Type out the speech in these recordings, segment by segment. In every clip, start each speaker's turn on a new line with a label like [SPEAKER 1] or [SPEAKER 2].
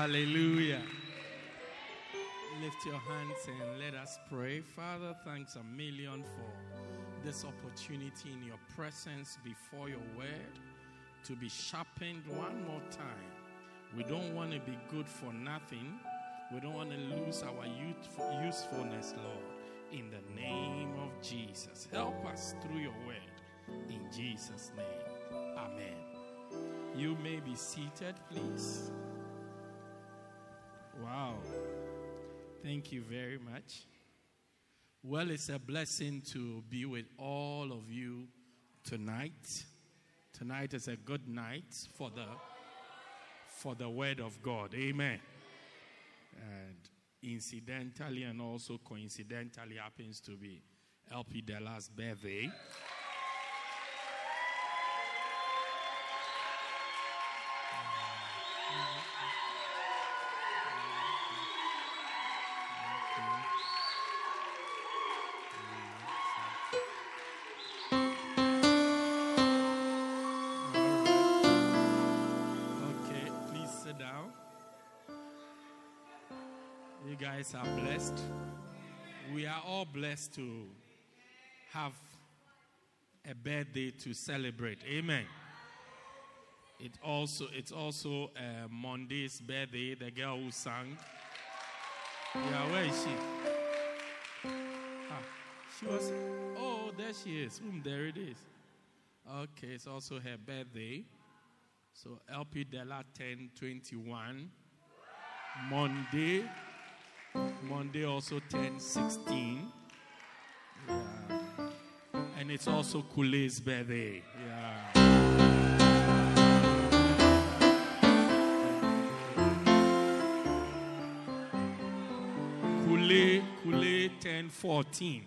[SPEAKER 1] Hallelujah. Lift your hands and let us pray. Father, thanks a million for this opportunity in your presence before your word to be sharpened one more time. We don't want to be good for nothing. We don't want to lose our usefulness, Lord. In the name of Jesus. Help us through your word. In Jesus' name. Amen. You may be seated, please. Wow. Thank you very much. Well, it's a blessing to be with all of you tonight. Tonight is a good night for the for the word of God. Amen. And incidentally and also coincidentally happens to be LP Della's birthday. Guys are blessed. We are all blessed to have a birthday to celebrate. Amen. It also it's also uh, Monday's birthday. The girl who sang. Yeah, where is she? Ah, she was. Oh, there she is. Boom, there it is. Okay, it's also her birthday. So LP Della 1021. Monday. Monday also 1016. Yeah. And it's also Kule's birthday. Yeah. Kule, Kule 1014.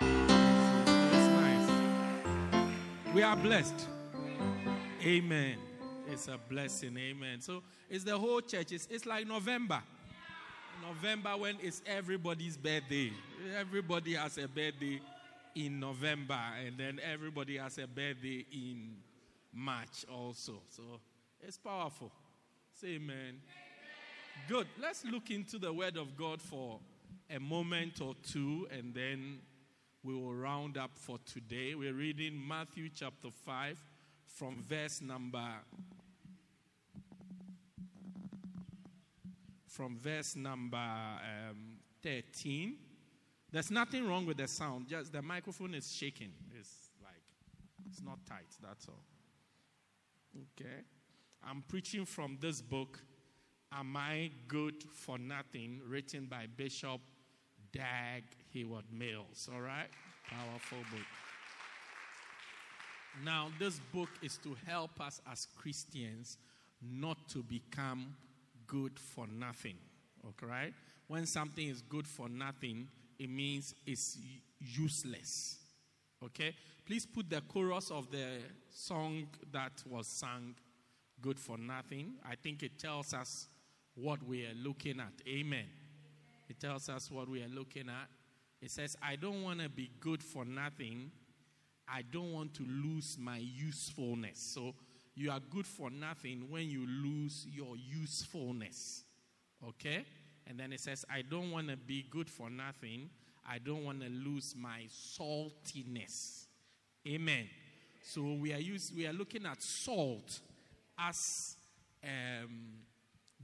[SPEAKER 1] It's nice. We are blessed. Amen. It's a blessing. Amen. So it's the whole church. It's, it's like November. November when it's everybody's birthday. Everybody has a birthday in November, and then everybody has a birthday in March also. So it's powerful. Say amen. Good. Let's look into the Word of God for a moment or two, and then we will round up for today. We're reading Matthew chapter 5 from verse number from verse number um, 13. There's nothing wrong with the sound, just the microphone is shaking. It's like, it's not tight, that's all. Okay? I'm preaching from this book, Am I Good for Nothing, written by Bishop Dag Heward Mills. All right? Powerful book. Now, this book is to help us as Christians not to become good for nothing. Okay, right? When something is good for nothing, it means it's useless. Okay? Please put the chorus of the song that was sung, Good for Nothing. I think it tells us what we are looking at. Amen. It tells us what we are looking at. It says, I don't want to be good for nothing. I don't want to lose my usefulness. So, you are good for nothing when you lose your usefulness. Okay? And then it says, I don't want to be good for nothing. I don't want to lose my saltiness. Amen. So we are use, we are looking at salt as um,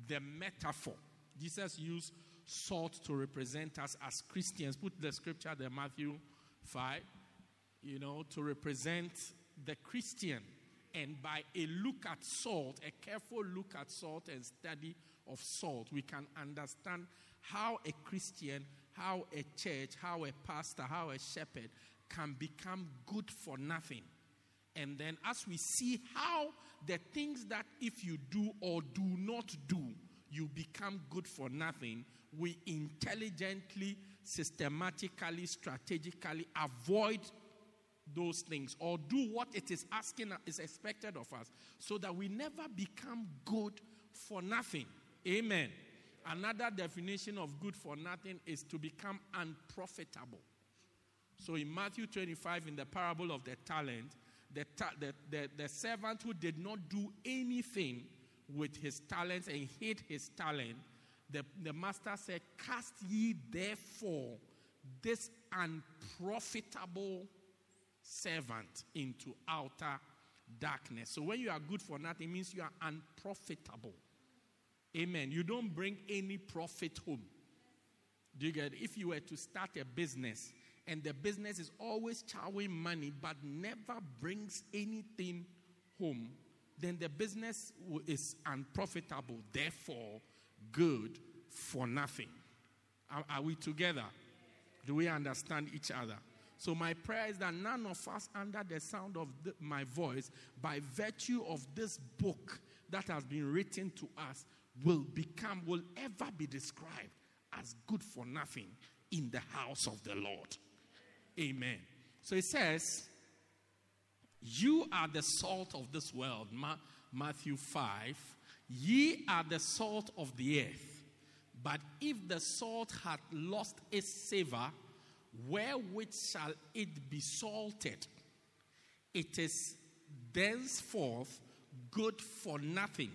[SPEAKER 1] the metaphor. Jesus used salt to represent us as Christians. Put the scripture there, Matthew 5, you know, to represent the Christian. And by a look at salt, a careful look at salt and study of salt, we can understand how a Christian, how a church, how a pastor, how a shepherd can become good for nothing. And then, as we see how the things that if you do or do not do, you become good for nothing, we intelligently, systematically, strategically avoid those things or do what it is asking is expected of us so that we never become good for nothing. Amen. Another definition of good for nothing is to become unprofitable. So in Matthew 25, in the parable of the talent, the, ta- the, the, the servant who did not do anything with his talents and hid his talent, the, the master said, Cast ye therefore this unprofitable servant into outer darkness. So when you are good for nothing, means you are unprofitable. Amen. You don't bring any profit home. Do you get it? If you were to start a business and the business is always chowing money but never brings anything home, then the business is unprofitable, therefore, good for nothing. Are, are we together? Do we understand each other? So, my prayer is that none of us, under the sound of the, my voice, by virtue of this book that has been written to us, will become, will ever be described as good for nothing in the house of the Lord. Amen. So it says, You are the salt of this world. Ma- Matthew 5. Ye are the salt of the earth. But if the salt hath lost its savor, wherewith shall it be salted? It is thenceforth good for nothing,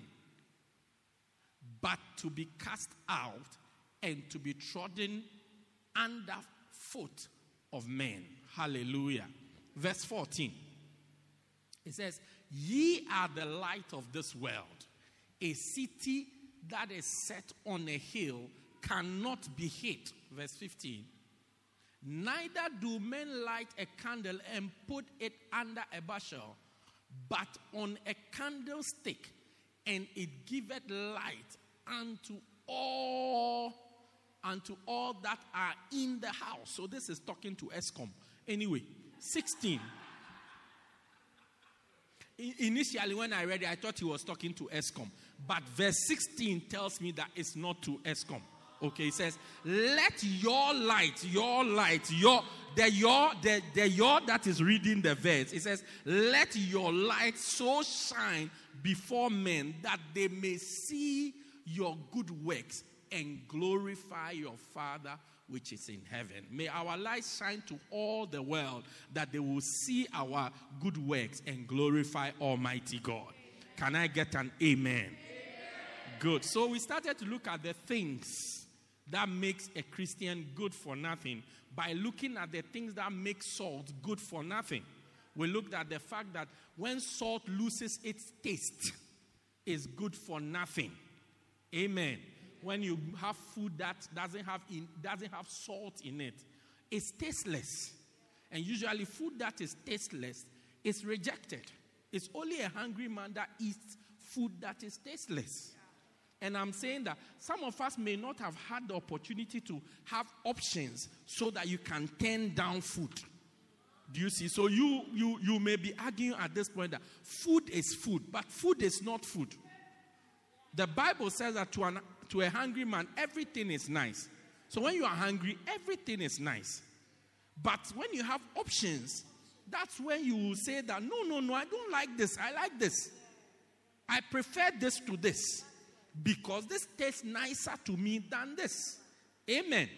[SPEAKER 1] but to be cast out and to be trodden under foot of men. Hallelujah. Verse 14. It says, Ye are the light of this world. A city that is set on a hill cannot be hid. Verse 15. Neither do men light a candle and put it under a bushel, but on a candlestick, and it giveth light unto all unto all that are in the house. So this is talking to Eskom. Anyway, 16. Initially, when I read it, I thought he was talking to Eskom. But verse 16 tells me that it's not to Eskom. Okay, it says, Let your light, your light, your the your the, the your that is reading the verse. It says, Let your light so shine before men that they may see your good works and glorify your Father which is in heaven. May our light shine to all the world that they will see our good works and glorify Almighty God. Can I get an amen? amen? Good. So we started to look at the things that makes a Christian good for nothing by looking at the things that make salt good for nothing. We looked at the fact that when salt loses its taste, is good for nothing. Amen. When you have food that doesn't have in, doesn't have salt in it, it's tasteless. And usually food that is tasteless is rejected. It's only a hungry man that eats food that is tasteless. And I'm saying that some of us may not have had the opportunity to have options so that you can turn down food. Do you see? So you you you may be arguing at this point that food is food, but food is not food. The Bible says that to, an, to a hungry man, everything is nice. So when you are hungry, everything is nice. But when you have options, that's when you will say that no, no, no, I don't like this. I like this. I prefer this to this because this tastes nicer to me than this. Amen.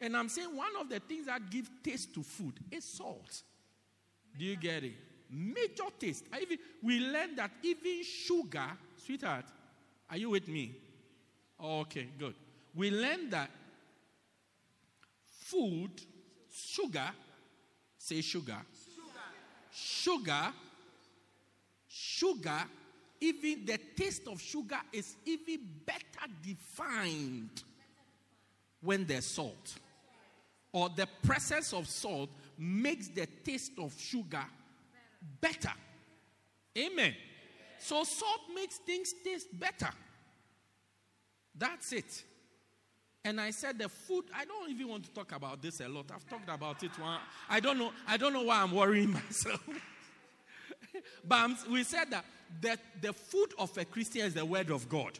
[SPEAKER 1] And I'm saying one of the things that give taste to food is salt. Do you get it? Major taste. Even, we learned that even sugar, sweetheart, are you with me? Oh, okay, good. We learned that food, sugar, say sugar, sugar, sugar, sugar, even the taste of sugar is even better defined when there's salt. Or the presence of salt makes the taste of sugar better. Amen. So salt makes things taste better. That's it. And I said the food, I don't even want to talk about this a lot. I've talked about it one. I don't know, I don't know why I'm worrying myself. But we said that the, the food of a Christian is the word of God.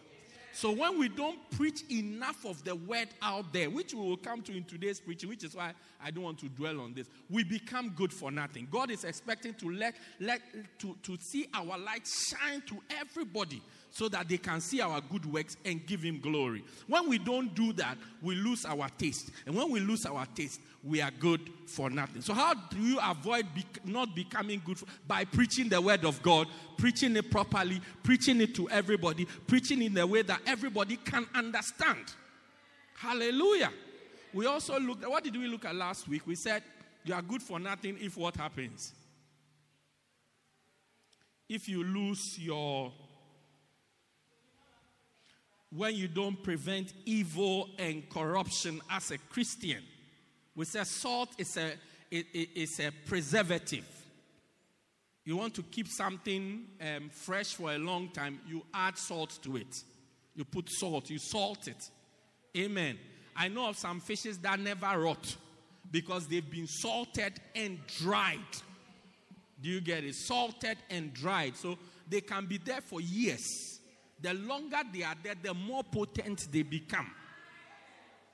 [SPEAKER 1] So when we don't preach enough of the word out there, which we will come to in today's preaching, which is why I don't want to dwell on this, we become good for nothing. God is expecting to let, let to, to see our light shine to everybody so that they can see our good works and give him glory. When we don't do that, we lose our taste. And when we lose our taste, we are good for nothing. So, how do you avoid not becoming good? For- By preaching the word of God, preaching it properly, preaching it to everybody, preaching in a way that everybody can understand. Hallelujah. We also looked at what did we look at last week? We said you are good for nothing if what happens? If you lose your when you don't prevent evil and corruption as a Christian. We say salt is a, it, it, it's a preservative. You want to keep something um, fresh for a long time, you add salt to it. You put salt, you salt it. Amen. I know of some fishes that never rot because they've been salted and dried. Do you get it? Salted and dried. So they can be there for years. The longer they are there, the more potent they become.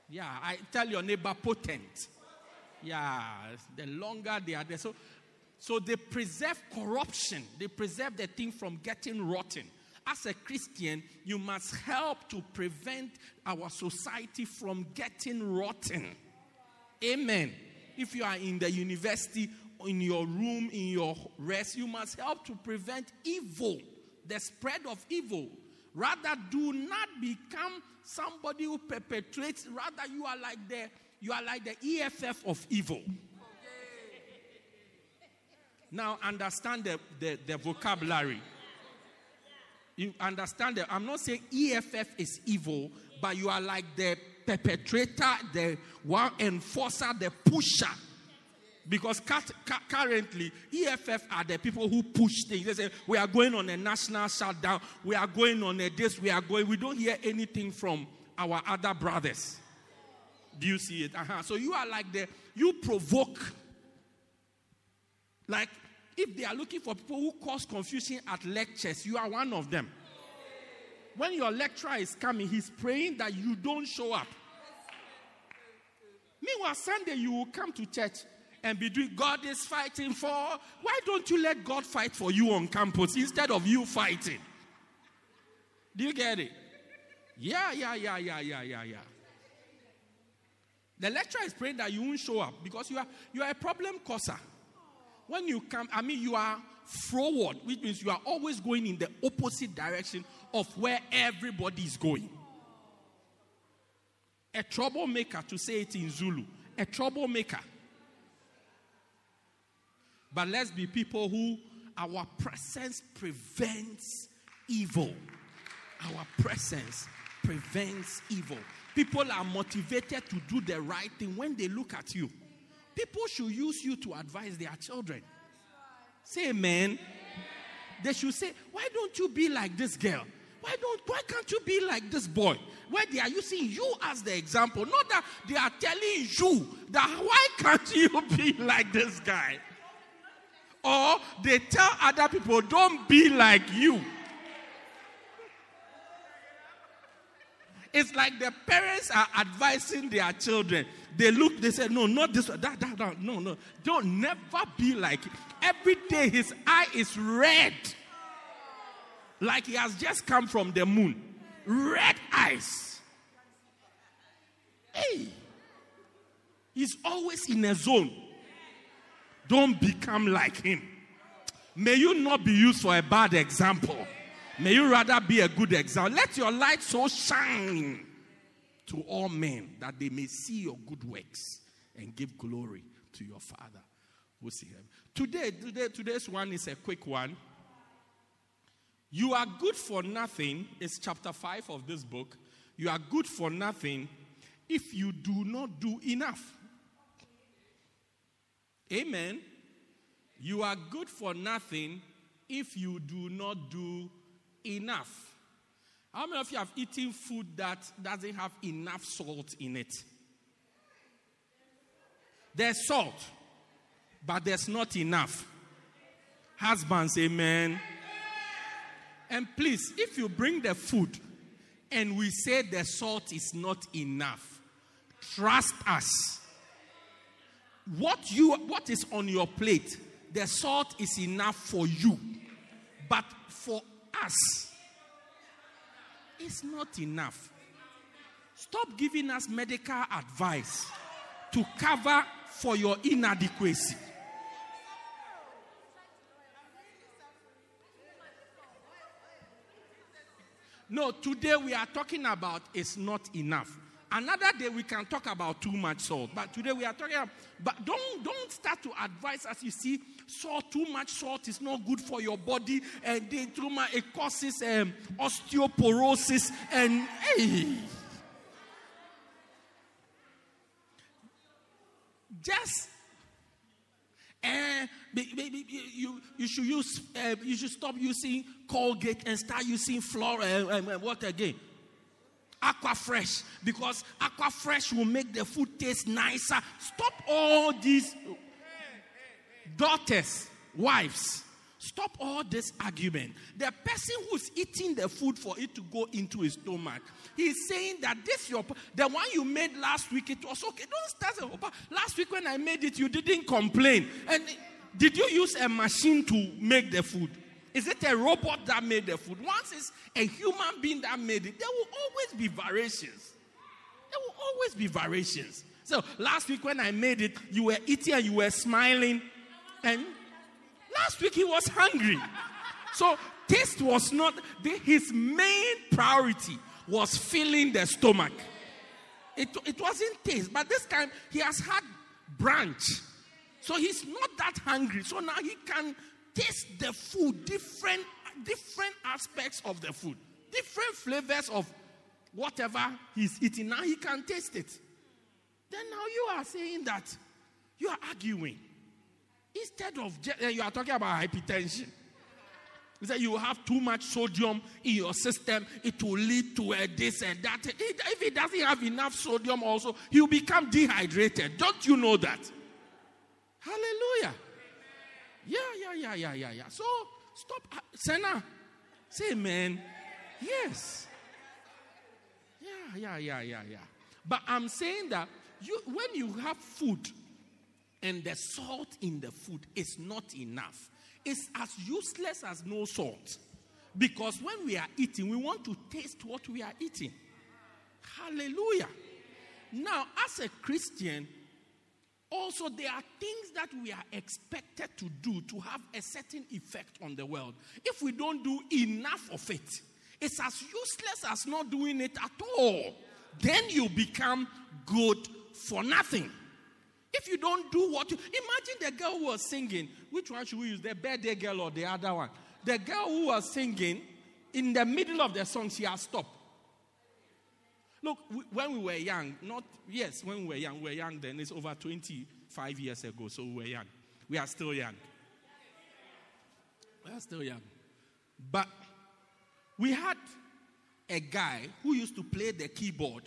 [SPEAKER 1] Yeah, I tell your neighbor potent. Yeah, the longer they are there. So, so they preserve corruption. They preserve the thing from getting rotten. As a Christian, you must help to prevent our society from getting rotten. Amen. If you are in the university, in your room, in your rest, you must help to prevent evil, the spread of evil. Rather, do not become somebody who perpetrates. Rather, you are like the you are like the EFF of evil. Now, understand the, the, the vocabulary. You understand that I'm not saying EFF is evil, but you are like the perpetrator, the one enforcer, the pusher. Because currently, EFF are the people who push things. They say, We are going on a national shutdown. We are going on a this. We are going. We don't hear anything from our other brothers. Do you see it? Uh-huh. So you are like the, you provoke. Like, if they are looking for people who cause confusion at lectures, you are one of them. When your lecturer is coming, he's praying that you don't show up. Meanwhile, Sunday you will come to church and be doing God is fighting for. Why don't you let God fight for you on campus instead of you fighting? Do you get it? Yeah, yeah, yeah, yeah, yeah, yeah, yeah. The lecturer is praying that you won't show up because you are you are a problem causer. When you come, I mean you are forward, which means you are always going in the opposite direction of where everybody is going. A troublemaker, to say it in Zulu, a troublemaker. But let's be people who our presence prevents evil. Our presence prevents evil. People are motivated to do the right thing when they look at you. People should use you to advise their children. Say amen. They should say, Why don't you be like this girl? Why don't why can't you be like this boy? Where they are using you as the example, not that they are telling you that why can't you be like this guy? Or they tell other people, don't be like you. It's like the parents are advising their children. They look, they say, no, not this, that, that, that, no, no. Don't never be like. Every day his eye is red. Like he has just come from the moon. Red eyes. Hey. He's always in a zone. Don't become like him. May you not be used for a bad example. May you rather be a good example. Let your light so shine to all men that they may see your good works and give glory to your Father who see him. Today, today, today's one is a quick one. You are good for nothing. It's chapter 5 of this book. You are good for nothing if you do not do enough. Amen. You are good for nothing if you do not do enough. How many of you have eaten food that doesn't have enough salt in it? There's salt, but there's not enough. Husbands, amen. And please, if you bring the food and we say the salt is not enough, trust us. What you what is on your plate, the salt is enough for you. But for us, it's not enough. Stop giving us medical advice to cover for your inadequacy. No, today we are talking about it's not enough. Another day we can talk about too much salt, but today we are talking about. But don't don't start to advise us. You see, salt too much salt is not good for your body, and then much it causes um, osteoporosis and hey. Just uh, you, you should use uh, you should stop using Colgate and start using flour uh, uh, what again? Aquafresh because Aquafresh will make the food taste nicer. Stop all these daughters, wives. Stop all this argument. The person who's eating the food for it to go into his stomach, he's saying that this your the one you made last week it was okay. Don't start. Last week when I made it, you didn't complain. And did you use a machine to make the food? Is it a robot that made the food? Once it's a human being that made it, there will always be variations. There will always be variations. So last week when I made it, you were eating and you were smiling, and Last week he was hungry. So taste was not his main priority was filling the stomach. It, it wasn't taste, but this time he has had brunch. So he's not that hungry. So now he can taste the food, different, different aspects of the food, different flavors of whatever he's eating. Now he can taste it. Then now you are saying that you are arguing. Instead of, eh, you are talking about hypertension. You say you have too much sodium in your system, it will lead to a this and that. if he doesn't have enough sodium, also, he'll become dehydrated. Don't you know that? Hallelujah. Yeah, yeah, yeah, yeah, yeah, yeah. So stop. Uh, Senna, say amen. Yes. Yeah, yeah, yeah, yeah, yeah. But I'm saying that you, when you have food and the salt in the food is not enough. It's as useless as no salt. Because when we are eating, we want to taste what we are eating. Hallelujah. Now, as a Christian, also there are things that we are expected to do to have a certain effect on the world. If we don't do enough of it, it's as useless as not doing it at all. Then you become good for nothing. If you don't do what you imagine the girl who was singing, which one should we use? The birthday girl or the other one? The girl who was singing, in the middle of the song, she has stopped. Look, when we were young, not yes, when we were young, we were young then, it's over 25 years ago, so we were young. We are still young. We are still young. But we had a guy who used to play the keyboard,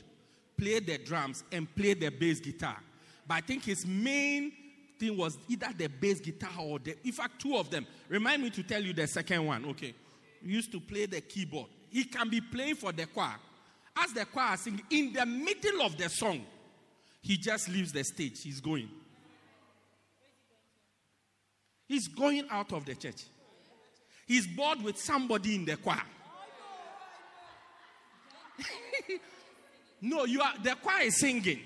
[SPEAKER 1] play the drums, and play the bass guitar. But I think his main thing was either the bass guitar or the, in fact, two of them. Remind me to tell you the second one. Okay. He used to play the keyboard. He can be playing for the choir. As the choir singing, in the middle of the song, he just leaves the stage. He's going. He's going out of the church. He's bored with somebody in the choir. no, you are the choir is singing.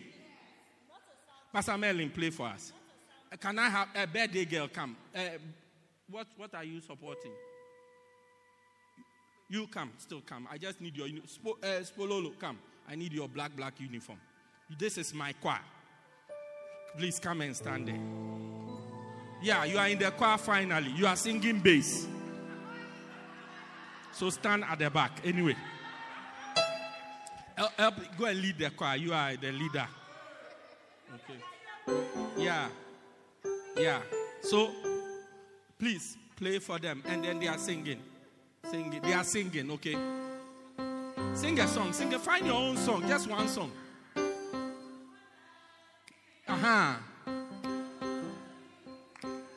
[SPEAKER 1] Pastor Merlin, play for us. Can I have a birthday girl come? Uh, what, what are you supporting? You come, still come. I just need your Sp- uh, Spololo, come. I need your black, black uniform. This is my choir. Please come and stand there. Yeah, you are in the choir finally. You are singing bass. So stand at the back. Anyway, help, help, go and lead the choir. You are the leader. Okay. Yeah. Yeah. So, please play for them. And then they are singing. Singing. They are singing, okay? Sing a song. Sing a, find your own song. Just one song. Uh huh.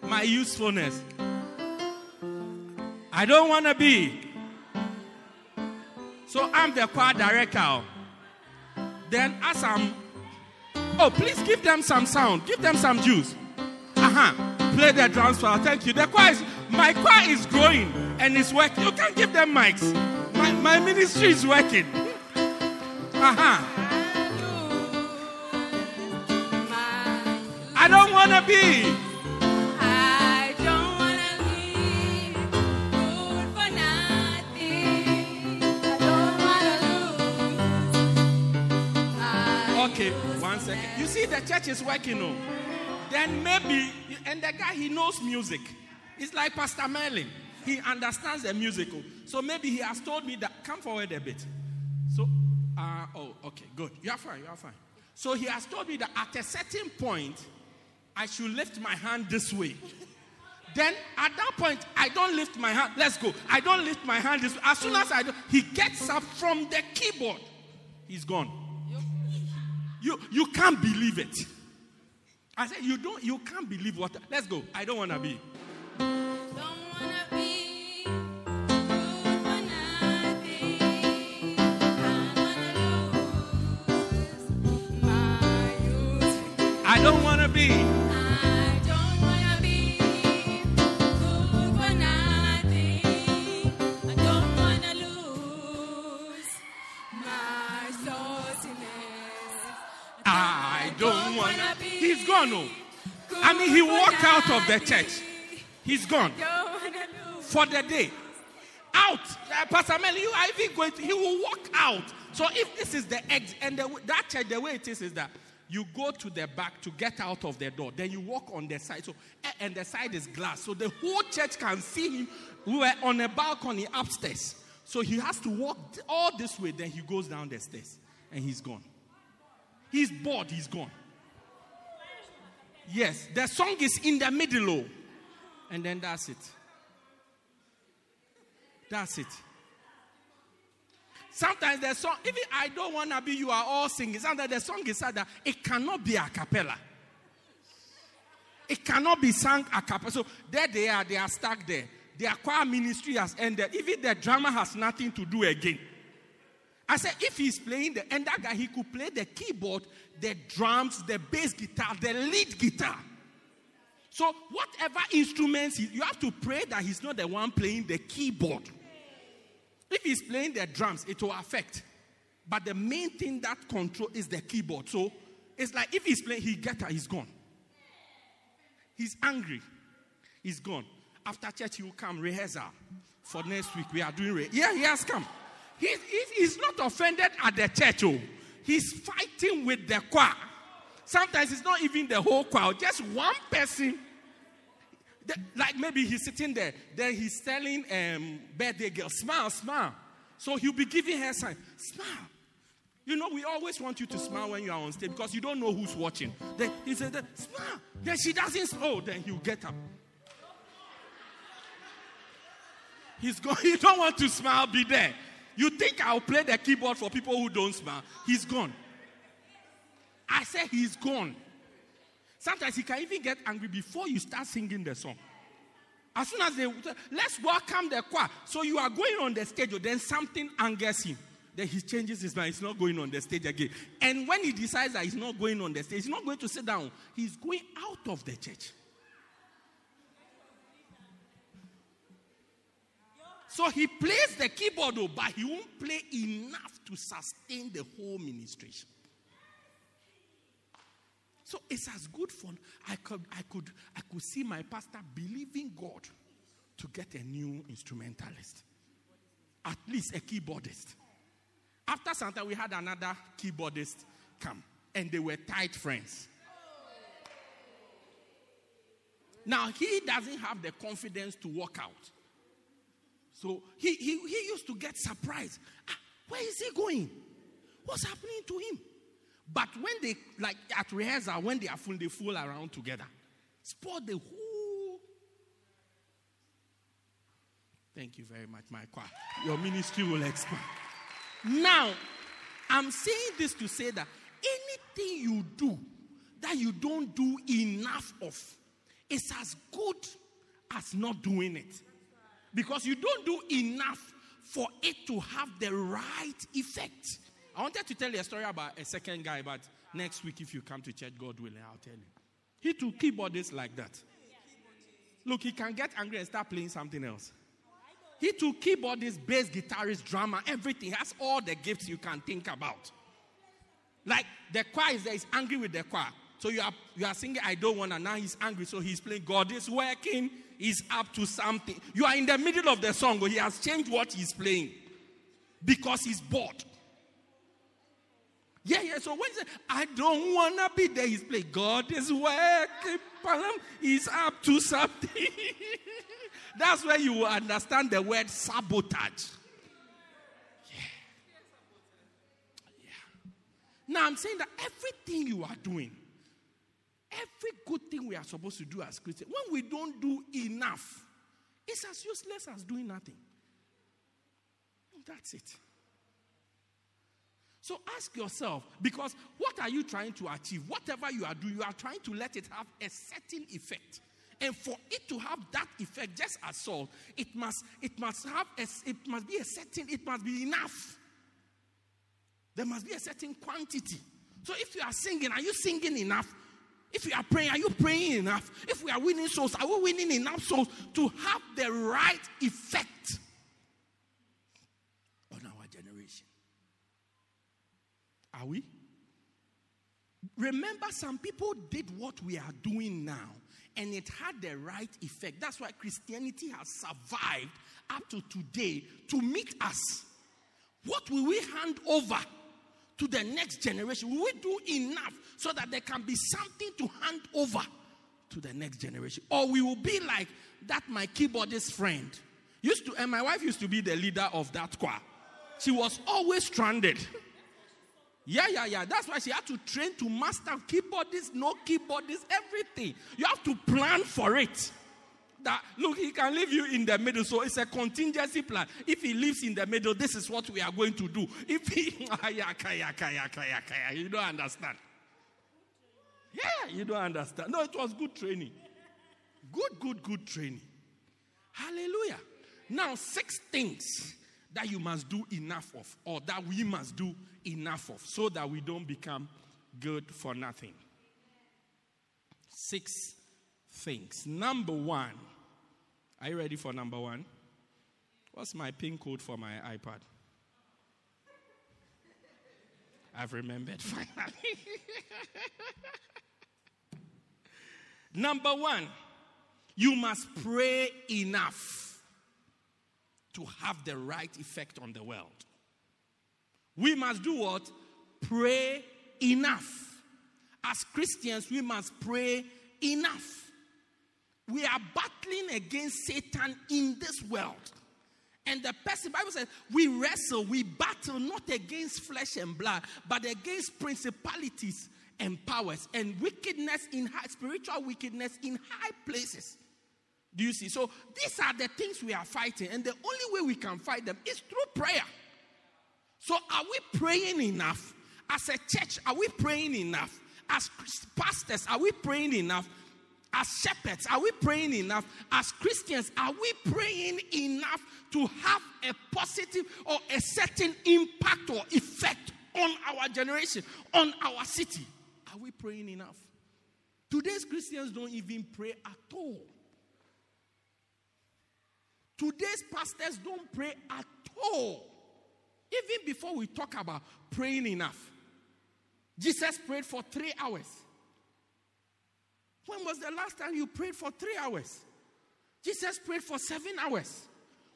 [SPEAKER 1] My usefulness. I don't want to be. So I'm the choir director. Then as I'm, oh please give them some sound, give them some juice. Uh huh. Play the drums for. Thank you. The choir is my choir is growing and it's working. You can give them mics. My my ministry is working. Uh huh. I don't want to be.
[SPEAKER 2] I don't wanna be good for nothing. I don't wanna lose.
[SPEAKER 1] Okay, one second. You see, the church is working on. Then maybe, and the guy he knows music. It's like Pastor Merlin. He understands the musical. So maybe he has told me that. Come forward a bit. So, uh, oh, okay, good. You are fine. You are fine. So he has told me that at a certain point, I should lift my hand this way. Then at that point, I don't lift my hand. Let's go. I don't lift my hand this way. As soon as I do, he gets up from the keyboard. He's gone. You you can't believe it. I said you don't you can't believe what let's go. I don't wanna be.
[SPEAKER 2] I
[SPEAKER 1] don't wanna be.
[SPEAKER 2] I don't wanna be good for nothing. I don't wanna lose my sauciness.
[SPEAKER 1] I don't wanna
[SPEAKER 2] wanna be
[SPEAKER 1] He's gone. Oh. I mean he walked out of the church. He's gone. For the day. Out. Uh, Pastor Mel, you are even going to, he will walk out. So if this is the exit, and the, that church, the way it is, is that you go to the back to get out of the door. Then you walk on the side. So, eh, and the side is glass. So the whole church can see him. We were on a balcony upstairs. So he has to walk all this way. Then he goes down the stairs and he's gone. He's bored. He's gone. Yes, the song is in the middle. oh. And then that's it. That's it. Sometimes the song, even I don't wanna be, you are all singing. Sometimes the song is sad that it cannot be a cappella. It cannot be sung a cappella. So there they are, they are stuck there. Their choir ministry has ended. Even the drama has nothing to do again. I said, if he's playing the and that guy, he could play the keyboard, the drums, the bass guitar, the lead guitar. So whatever instruments, he, you have to pray that he's not the one playing the keyboard. If he's playing the drums, it will affect. But the main thing that control is the keyboard. So it's like if he's playing, he get her, he's gone. He's angry. He's gone. After church, he will come rehearsal for next week. We are doing re- yeah, he has come. He, he's, he's not offended at the church. Oh, he's fighting with the choir. Sometimes it's not even the whole choir, just one person. Like maybe he's sitting there, then he's telling um, birthday girl, smile, smile. So he'll be giving her sign, smile. You know, we always want you to smile when you are on stage because you don't know who's watching. Then he said, smile. Then she doesn't smile. Oh, then he'll get up. He's going, you don't want to smile, be there. You think I'll play the keyboard for people who don't smile? He's gone. I said he's gone. Sometimes he can even get angry before you start singing the song. As soon as they let's welcome the choir. So you are going on the stage, then something angers him. Then he changes his mind. He's not going on the stage again. And when he decides that he's not going on the stage, he's not going to sit down. He's going out of the church. So he plays the keyboard, oh, but he won't play enough to sustain the whole ministration. So it's as good fun. I could, I could, I could see my pastor believing God to get a new instrumentalist, at least a keyboardist. After time, we had another keyboardist come, and they were tight friends. Now he doesn't have the confidence to walk out. So he, he, he used to get surprised. Ah, where is he going? What's happening to him? But when they, like at rehearsal, when they are full, they fool around together. Spoil the whole. Thank you very much, my choir. Your ministry will expand. Now, I'm saying this to say that anything you do that you don't do enough of is as good as not doing it. Because you don't do enough for it to have the right effect. I wanted to tell you a story about a second guy, but next week, if you come to church, God willing, I'll tell you. He took keyboardists like that. Look, he can get angry and start playing something else. He took keyboardist, bass guitarist, drummer, everything. He has all the gifts you can think about. Like the choir is there, he's angry with the choir. So you are you are singing, I don't wanna. Now he's angry, so he's playing. God is working, he's up to something. You are in the middle of the song, but he has changed what he's playing because he's bored. Yeah, yeah. So when he said, I don't wanna be there, he's playing. God is working, he's up to something. That's where you will understand the word sabotage. Yeah. Now I'm saying that everything you are doing, every good thing we are supposed to do as Christians, when we don't do enough, it's as useless as doing nothing. That's it. So ask yourself, because what are you trying to achieve? Whatever you are doing, you are trying to let it have a certain effect. And for it to have that effect, just as salt, it must, it must have a, it must be a certain, it must be enough. There must be a certain quantity. So if you are singing, are you singing enough? If you are praying, are you praying enough? If we are winning souls, are we winning enough souls to have the right effect on our generation? Are we? Remember, some people did what we are doing now, and it had the right effect. That's why Christianity has survived up to today to meet us. What will we hand over to the next generation? Will we do enough so that there can be something to hand over to the next generation? Or we will be like that my keyboardist friend used to, and my wife used to be the leader of that choir. She was always stranded. Yeah, yeah, yeah. That's why she had to train to master keyboardist, no keyboardist, everything. You have to plan for it. That look, he can leave you in the middle, so it's a contingency plan. If he lives in the middle, this is what we are going to do. If he, you don't understand. Yeah, you don't understand. No, it was good training. Good, good, good training. Hallelujah. Now, six things that you must do enough of, or that we must do enough of, so that we don't become good for nothing. Six things. Number one. Are you ready for number one? What's my pin code for my iPad? I've remembered finally. number one, you must pray enough to have the right effect on the world. We must do what? Pray enough. As Christians, we must pray enough. We are battling against Satan in this world. And the person, Bible says, we wrestle, we battle not against flesh and blood, but against principalities and powers and wickedness in high, spiritual wickedness in high places. Do you see? So these are the things we are fighting, and the only way we can fight them is through prayer. So are we praying enough? As a church, are we praying enough? As pastors, are we praying enough? As shepherds, are we praying enough? As Christians, are we praying enough to have a positive or a certain impact or effect on our generation, on our city? Are we praying enough? Today's Christians don't even pray at all. Today's pastors don't pray at all. Even before we talk about praying enough, Jesus prayed for three hours. When was the last time you prayed for three hours? Jesus prayed for seven hours.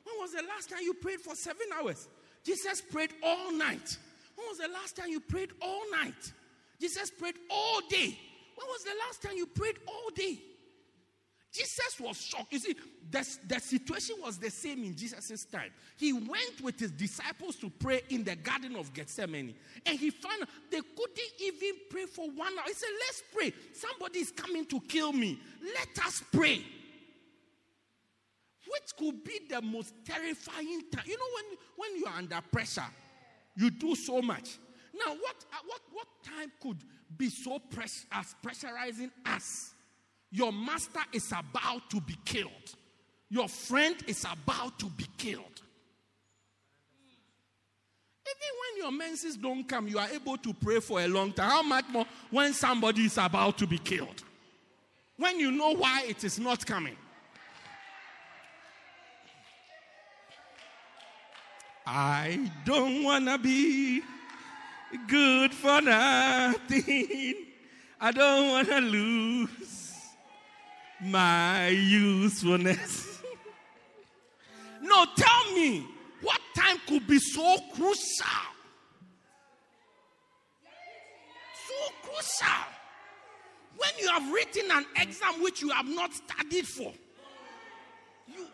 [SPEAKER 1] When was the last time you prayed for seven hours? Jesus prayed all night. When was the last time you prayed all night? Jesus prayed all day. When was the last time you prayed all day? Jesus was shocked. You see, the, the situation was the same in Jesus' time. He went with his disciples to pray in the Garden of Gethsemane. And he found they couldn't even pray for one hour. He said, Let's pray. Somebody is coming to kill me. Let us pray. Which could be the most terrifying time. You know, when, when you are under pressure, you do so much. Now, what, uh, what, what time could be so as pressurizing as your master is about to be killed. your friend is about to be killed. Even when your menses don't come, you are able to pray for a long time. How much more when somebody is about to be killed? When you know why it is not coming. I don't want to be good for nothing. I don't want to lose my usefulness. no, tell me, what time could be so crucial? So crucial. When you have written an exam which you have not studied for, you,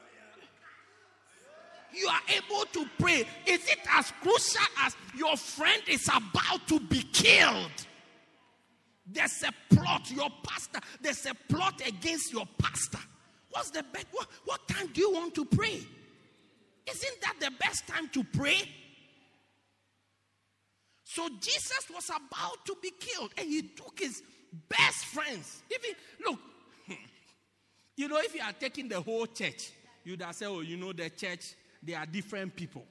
[SPEAKER 1] you are able to pray. Is it as crucial as your friend is about to be killed? There's a plot, your pastor, there's a plot against your pastor. What's the best? What, what time do you want to pray? Isn't that the best time to pray? So Jesus was about to be killed, and he took his best friends. If he, look, you know, if you are taking the whole church, you'd have said, Oh, you know, the church, they are different people.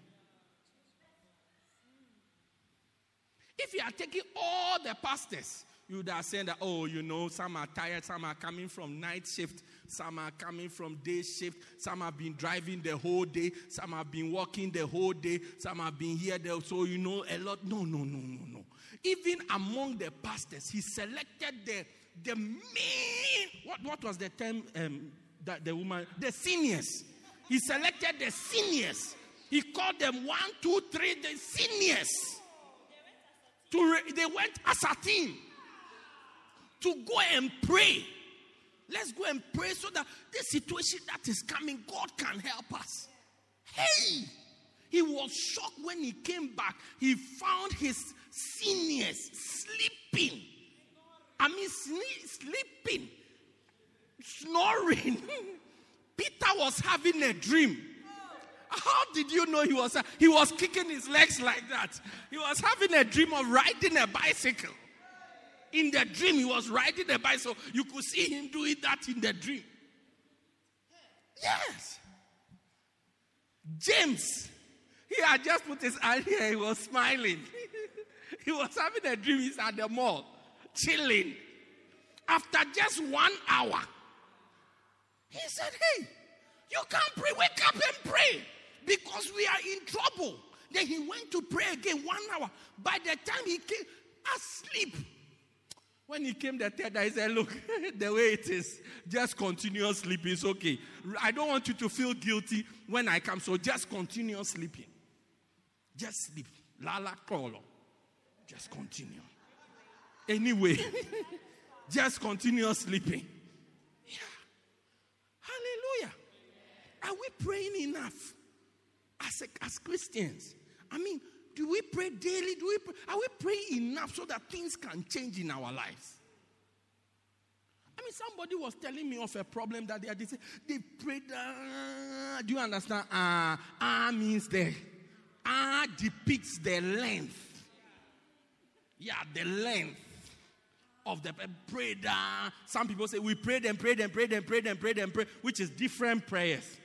[SPEAKER 1] If you are taking all the pastors, you would have said that, oh, you know, some are tired, some are coming from night shift, some are coming from day shift, some have been driving the whole day, some have been walking the whole day, some have been here, there, so you know a lot. No, no, no, no, no. Even among the pastors, he selected the the main. What, what was the term? Um, that the woman, the seniors. He selected the seniors. He called them one, two, three, the seniors. To re- they went as a team to go and pray. Let's go and pray so that this situation that is coming, God can help us. Hey, he was shocked when he came back. He found his seniors sleeping. I mean, sleeping, snoring. Peter was having a dream. How did you know he was? He was kicking his legs like that. He was having a dream of riding a bicycle. In the dream, he was riding a bicycle. You could see him doing that in the dream. Yes. James, he had just put his hand here. He was smiling. he was having a dream. He's at the mall, chilling. After just one hour, he said, Hey, you can't pray. Wake up and pray because we are in trouble. Then he went to pray again one hour. By the time he came, asleep. When he came the third I said, Look, the way it is, just continue sleeping. It's okay. I don't want you to feel guilty when I come, so just continue sleeping. Just sleep. Lala Kolo. Just continue. Anyway, just continue sleeping. Yeah. Hallelujah. Are we praying enough as, as Christians? I mean, do we pray daily? Do we pray? Are we praying enough so that things can change in our lives? I mean, somebody was telling me of a problem that they had. They, say, they prayed. Uh, do you understand? Ah, uh, ah uh, means the ah depicts the length. Yeah, the length of the prayed. Uh, some people say we pray and pray and pray and pray and pray and pray, which is different prayers.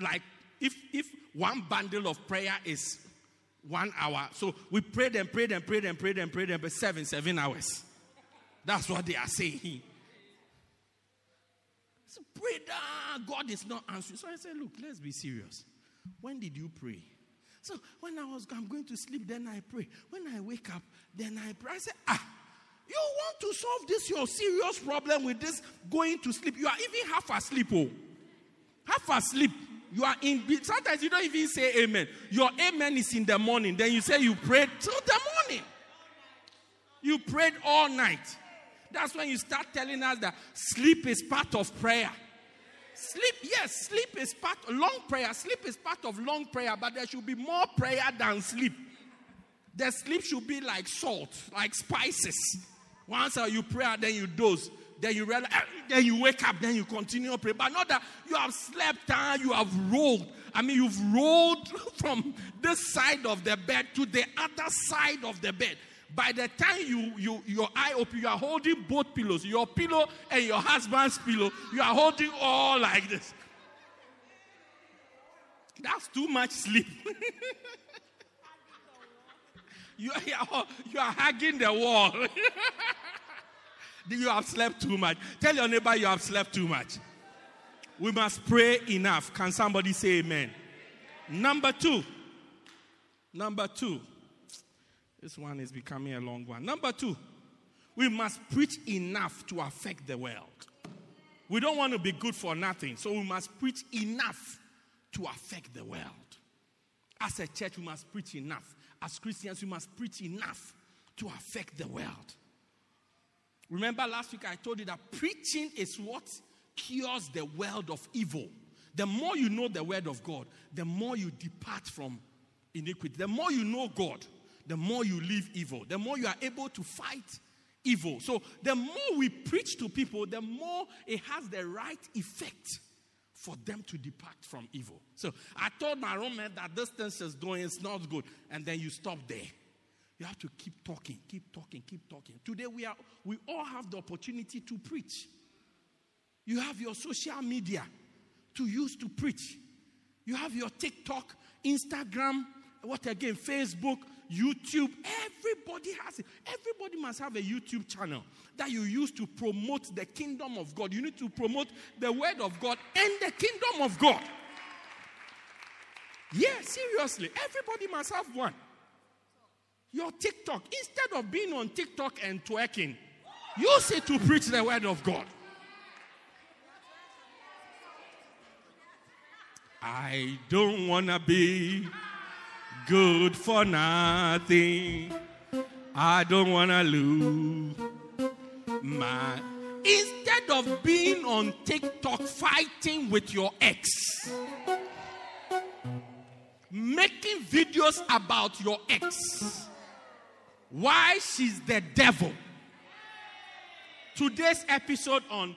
[SPEAKER 1] Like if if one bundle of prayer is one hour. So we prayed and prayed and prayed and prayed and prayed and prayed seven, seven hours. That's what they are saying. So pray that God is not answering. So I said, look, let's be serious. When did you pray? So when I was I'm going to sleep, then I pray. When I wake up, then I pray. I said, ah, you want to solve this your serious problem with this going to sleep. You are even half asleep, oh. Half asleep. You are in, sometimes you don't even say amen. Your amen is in the morning. Then you say you prayed till the morning. You prayed all night. That's when you start telling us that sleep is part of prayer. Sleep, yes, sleep is part long prayer. Sleep is part of long prayer, but there should be more prayer than sleep. The sleep should be like salt, like spices. Once you pray, then you doze then you realize, ah, then you wake up, then you continue praying. But not that you have slept and you have rolled. I mean, you've rolled from this side of the bed to the other side of the bed. By the time you, you your eye open, you are holding both pillows, your pillow and your husband's pillow. You are holding all like this. That's too much sleep. you, are, you are hugging the wall. you have slept too much. Tell your neighbor you have slept too much. We must pray enough. Can somebody say amen? Number two. Number two. This one is becoming a long one. Number two. We must preach enough to affect the world. We don't want to be good for nothing, so we must preach enough to affect the world. As a church, we must preach enough. As Christians, we must preach enough to affect the world. Remember last week I told you that preaching is what cures the world of evil. The more you know the word of God, the more you depart from iniquity. The more you know God, the more you leave evil. The more you are able to fight evil. So the more we preach to people, the more it has the right effect for them to depart from evil. So I told my roommate that this thing is doing is not good, and then you stop there. You have to keep talking, keep talking, keep talking. Today we are we all have the opportunity to preach. You have your social media to use to preach. You have your TikTok, Instagram, what again, Facebook, YouTube. Everybody has it. Everybody must have a YouTube channel that you use to promote the kingdom of God. You need to promote the word of God and the kingdom of God. Yeah, seriously. Everybody must have one. Your TikTok, instead of being on TikTok and twerking, use it to preach the word of God. I don't want to be good for nothing. I don't want to lose my. Instead of being on TikTok fighting with your ex, making videos about your ex, why she's the devil. Today's episode on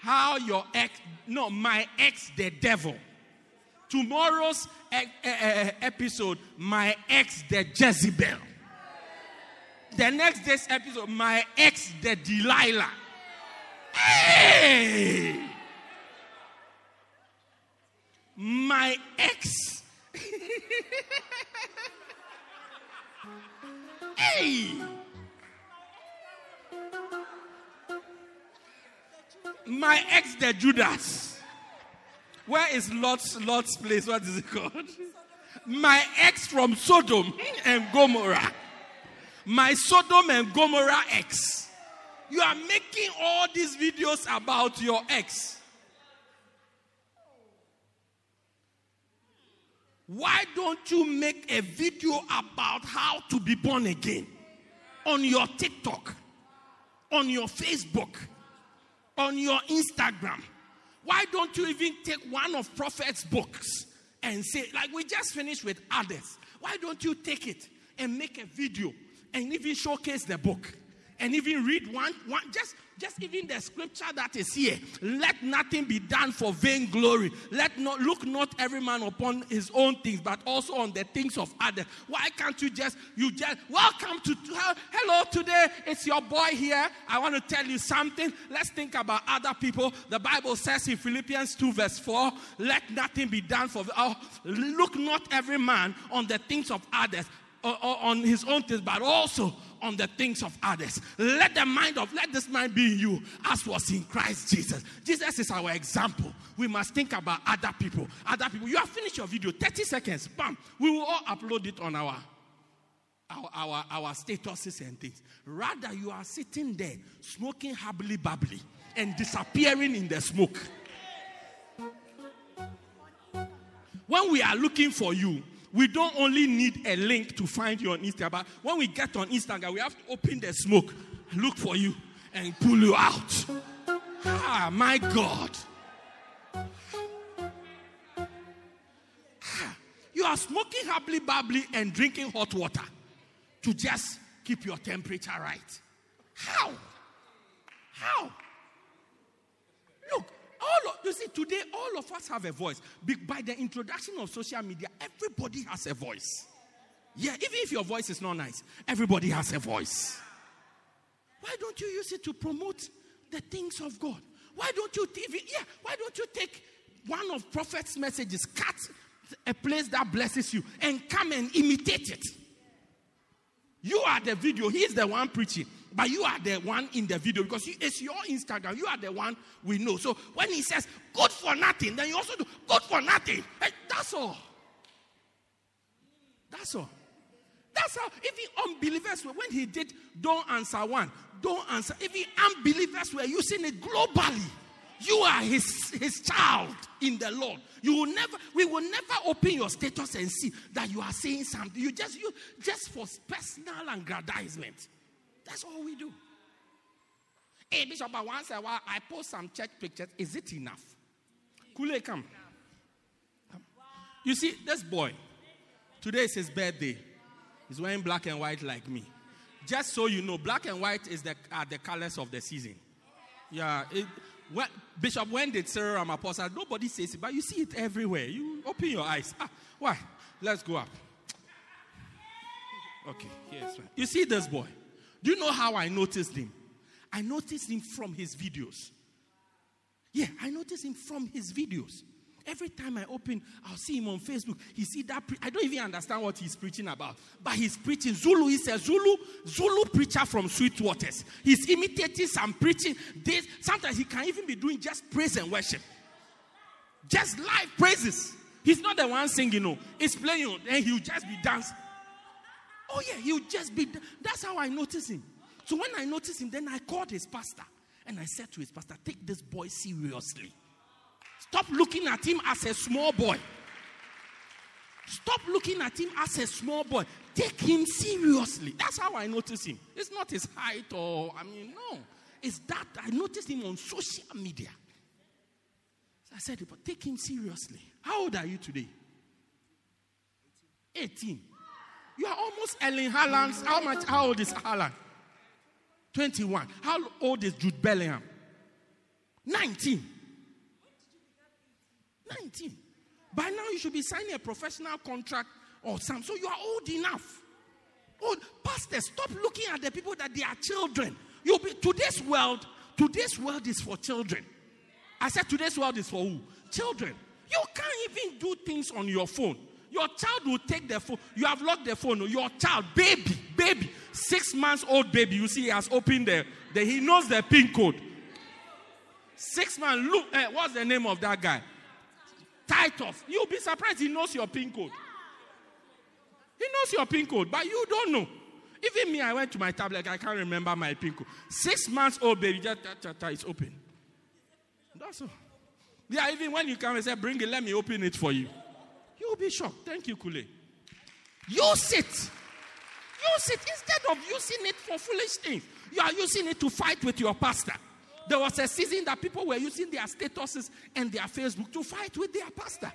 [SPEAKER 1] how your ex, no, my ex, the devil. Tomorrow's e- e- episode, my ex, the Jezebel. The next day's episode, my ex, the Delilah. Hey! My ex. hey! My ex, the Judas. Where is Lot's, Lot's place? What is it called? My ex from Sodom and Gomorrah. My Sodom and Gomorrah ex. You are making all these videos about your ex. Why don't you make a video about how to be born again on your TikTok, on your Facebook, on your Instagram? Why don't you even take one of Prophet's books and say, like we just finished with others? Why don't you take it and make a video and even showcase the book and even read one, one just, just even the scripture that is here. Let nothing be done for vainglory. Let not look not every man upon his own things, but also on the things of others. Why can't you just you just welcome to hello today? It's your boy here. I want to tell you something. Let's think about other people. The Bible says in Philippians 2, verse 4, let nothing be done for oh, look not every man on the things of others, on his own things, but also on the things of others. Let the mind of, let this mind be in you as was in Christ Jesus. Jesus is our example. We must think about other people. Other people. You have finished your video, 30 seconds, bam. We will all upload it on our our, our, our statuses and things. Rather, you are sitting there smoking happily bubbly and disappearing in the smoke. When we are looking for you, we don't only need a link to find you on Instagram, but when we get on Instagram, we have to open the smoke, look for you, and pull you out. Ah, my God. Ah, you are smoking happily bubbly and drinking hot water to just keep your temperature right. How? How? All of, you see, today all of us have a voice. By the introduction of social media, everybody has a voice. Yeah, even if your voice is not nice, everybody has a voice. Why don't you use it to promote the things of God? Why don't you even yeah? Why don't you take one of prophet's messages, cut a place that blesses you and come and imitate it. You are the video. He's the one preaching. But you are the one in the video because it's your Instagram. You are the one we know. So when he says good for nothing, then you also do good for nothing. Hey, that's all. That's all. That's how, even unbelievers were, when he did don't answer one, don't answer. Even unbelievers were using it globally, you are his, his child in the Lord. You will never, we will never open your status and see that you are saying something. You just you just for personal aggrandizement. That's all we do. Hey, Bishop, but once in a while I post some church pictures. Is it enough? Kule, come. come. You see, this boy, today is his birthday. He's wearing black and white like me. Just so you know, black and white is the, are the colors of the season. Yeah. It, when, Bishop, when did Cyril Ramaphosa? Nobody says it, but you see it everywhere. You open your eyes. Ah, why? Let's go up. Okay, yes. You see this boy? Do you know how I noticed him? I noticed him from his videos. Yeah, I noticed him from his videos. Every time I open, I'll see him on Facebook. He see that. Pre- I don't even understand what he's preaching about, but he's preaching Zulu. He's a Zulu Zulu preacher from Sweetwaters. He's imitating some preaching. This sometimes he can even be doing just praise and worship, just live praises. He's not the one singing, no. He's playing, and he'll just be dancing. Oh yeah, he'll just be. That's how I notice him. So when I noticed him, then I called his pastor and I said to his pastor, "Take this boy seriously." Stop looking at him as a small boy. Stop looking at him as a small boy. Take him seriously. That's how I notice him. It's not his height or, I mean, no. It's that I noticed him on social media. So I said, but take him seriously. How old are you today? 18. You are almost Erling Haaland. How much? How old is Haaland? 21. How old is Jude Bellingham? 19. 19. By now, you should be signing a professional contract or something. So you are old enough. Old pastors, stop looking at the people that they are children. You'll be today's world. Today's world is for children. I said today's world is for who? Children. You can't even do things on your phone. Your child will take the phone. You have locked the phone. Your child, baby, baby, six months old baby. You see, he has opened the, the he knows the pin code. Six months. Look, eh, what's the name of that guy? Titus. You'll be surprised he knows your pin code. He knows your pin code, but you don't know. Even me, I went to my tablet, I can't remember my pin code. Six months old baby, it's open. That's all. Yeah, even when you come and say, bring it, let me open it for you. Be shocked. Thank you, Kule. Use it. Use it instead of using it for foolish things. You are using it to fight with your pastor. There was a season that people were using their statuses and their Facebook to fight with their pastor.